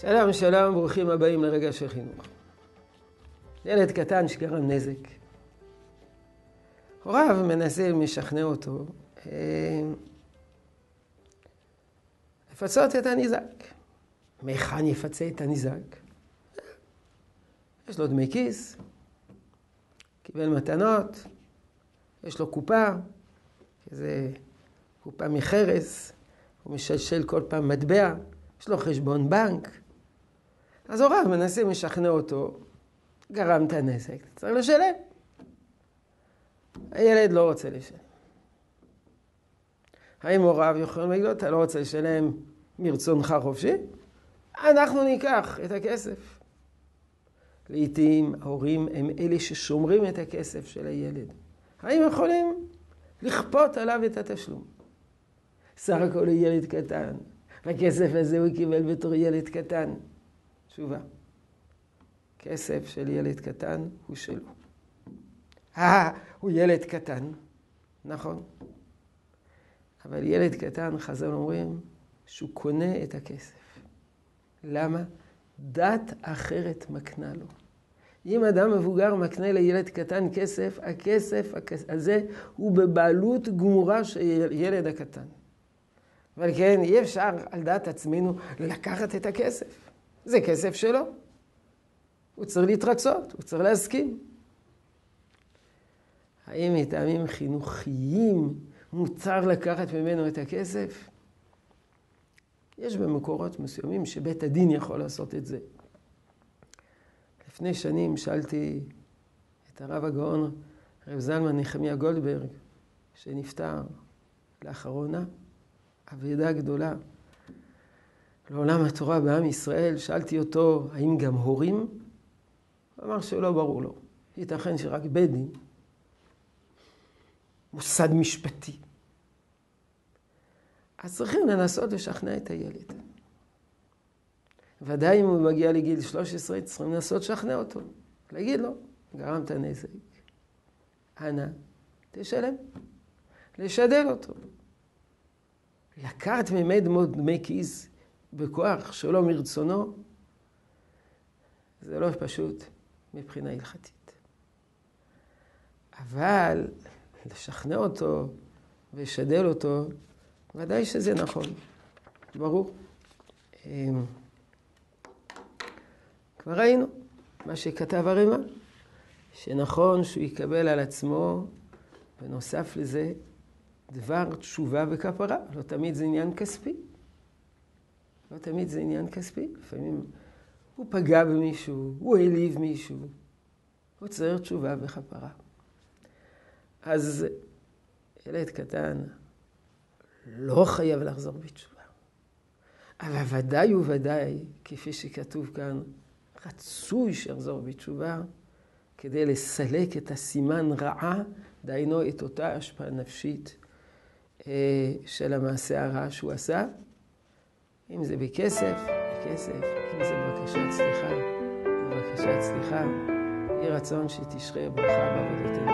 שלום, שלום, ברוכים הבאים לרגע של חינוך. ילד קטן שגרם נזק. הוריו מנסה לשכנע אותו אה, לפצות את הניזק. מהיכן יפצה את הניזק? יש לו דמי כיס, קיבל מתנות, יש לו קופה, איזה קופה מחרס, הוא משלשל כל פעם מטבע, יש לו חשבון בנק. אז הוריו מנסים לשכנע אותו, גרמת נזק, צריך לשלם. הילד לא רוצה לשלם. האם הוריו יכולים להגיד לו, אתה לא רוצה לשלם מרצונך חופשי? אנחנו ניקח את הכסף. לעתים ההורים הם אלה ששומרים את הכסף של הילד. האם יכולים לכפות עליו את התשלום? סך הכל הוא ילד קטן. הכסף הזה הוא קיבל בתור ילד קטן. תשובה. כסף של ילד קטן הוא שלו. אה, הוא ילד קטן, נכון. אבל ילד קטן, חז"ל אומרים, שהוא קונה את הכסף. למה? דת אחרת מקנה לו. אם אדם מבוגר מקנה לילד קטן כסף, הכסף הזה הוא בבעלות גמורה של ילד הקטן. אבל כן, אי אפשר על דעת עצמנו לקחת את הכסף. זה כסף שלו. הוא צריך להתרצות, הוא צריך להסכים. האם מטעמים חינוכיים מותר לקחת ממנו את הכסף? יש במקורות מסוימים שבית הדין יכול לעשות את זה. לפני שנים שאלתי את הרב הגאון, רב זלמן נחמיה גולדברג, שנפטר לאחרונה, אבידה גדולה לעולם התורה בעם ישראל, שאלתי אותו, האם גם הורים? הוא אמר שלא ברור לו. ייתכן שרק בית דין, מוסד משפטי. אז צריכים לנסות לשכנע את הילד. ודאי אם הוא מגיע לגיל 13, צריכים לנסות לשכנע אותו. להגיד לו, גרמת נזק, אנא, תשלם. לשדל אותו. לקחת ממנו דמי כיס בכוח שלא מרצונו, זה לא פשוט מבחינה הלכתית. אבל לשכנע אותו ולשדל אותו, ודאי שזה נכון, ברור. אמ, כבר ראינו מה שכתב הרמ"א, שנכון שהוא יקבל על עצמו, בנוסף לזה, דבר תשובה וכפרה. לא תמיד זה עניין כספי. לא תמיד זה עניין כספי. לפעמים הוא פגע במישהו, הוא העליב מישהו. הוא צריך תשובה וכפרה. אז ילד קטן לא חייב לחזור בתשובה. אבל ודאי וודאי, כפי שכתוב כאן, רצוי שיחזור בתשובה כדי לסלק את הסימן רעה, דהיינו את אותה השפעה נפשית אה, של המעשה הרע שהוא עשה. אם זה בכסף, בכסף, אם זה בבקשת סליחה, בבקשת סליחה. יהי רצון שתשרה ברכה בעבודתנו.